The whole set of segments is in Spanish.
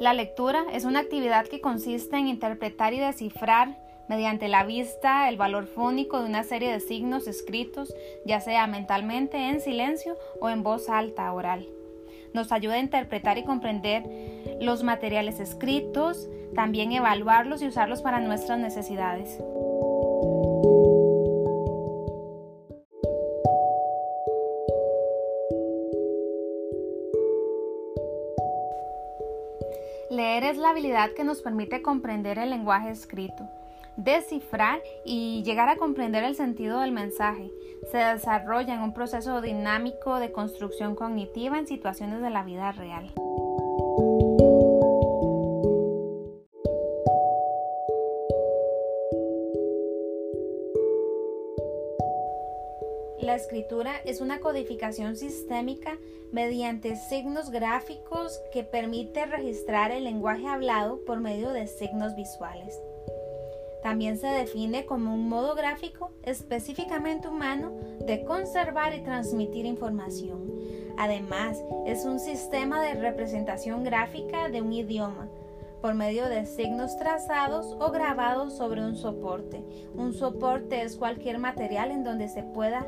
La lectura es una actividad que consiste en interpretar y descifrar mediante la vista el valor fónico de una serie de signos escritos, ya sea mentalmente, en silencio o en voz alta oral. Nos ayuda a interpretar y comprender los materiales escritos, también evaluarlos y usarlos para nuestras necesidades. Leer es la habilidad que nos permite comprender el lenguaje escrito, descifrar y llegar a comprender el sentido del mensaje. Se desarrolla en un proceso dinámico de construcción cognitiva en situaciones de la vida real. La escritura es una codificación sistémica mediante signos gráficos que permite registrar el lenguaje hablado por medio de signos visuales. También se define como un modo gráfico específicamente humano de conservar y transmitir información. Además, es un sistema de representación gráfica de un idioma por medio de signos trazados o grabados sobre un soporte. Un soporte es cualquier material en donde se pueda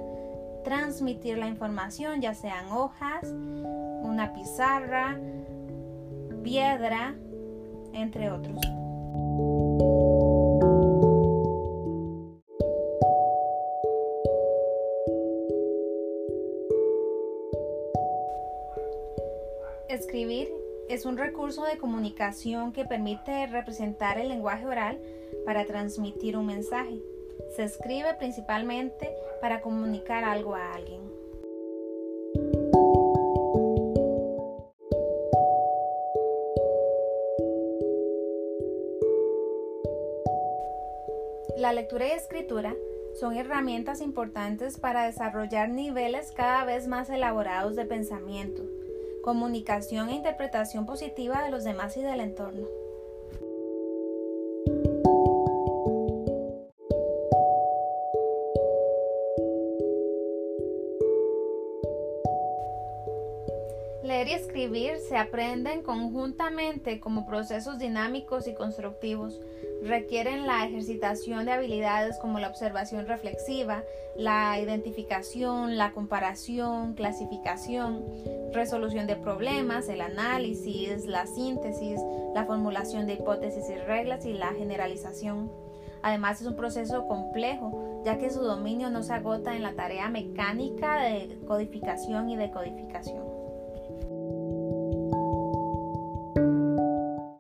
transmitir la información, ya sean hojas, una pizarra, piedra, entre otros. Escribir es un recurso de comunicación que permite representar el lenguaje oral para transmitir un mensaje. Se escribe principalmente para comunicar algo a alguien. La lectura y escritura son herramientas importantes para desarrollar niveles cada vez más elaborados de pensamiento, comunicación e interpretación positiva de los demás y del entorno. Leer y escribir se aprenden conjuntamente como procesos dinámicos y constructivos. Requieren la ejercitación de habilidades como la observación reflexiva, la identificación, la comparación, clasificación, resolución de problemas, el análisis, la síntesis, la formulación de hipótesis y reglas y la generalización. Además es un proceso complejo, ya que su dominio no se agota en la tarea mecánica de codificación y decodificación.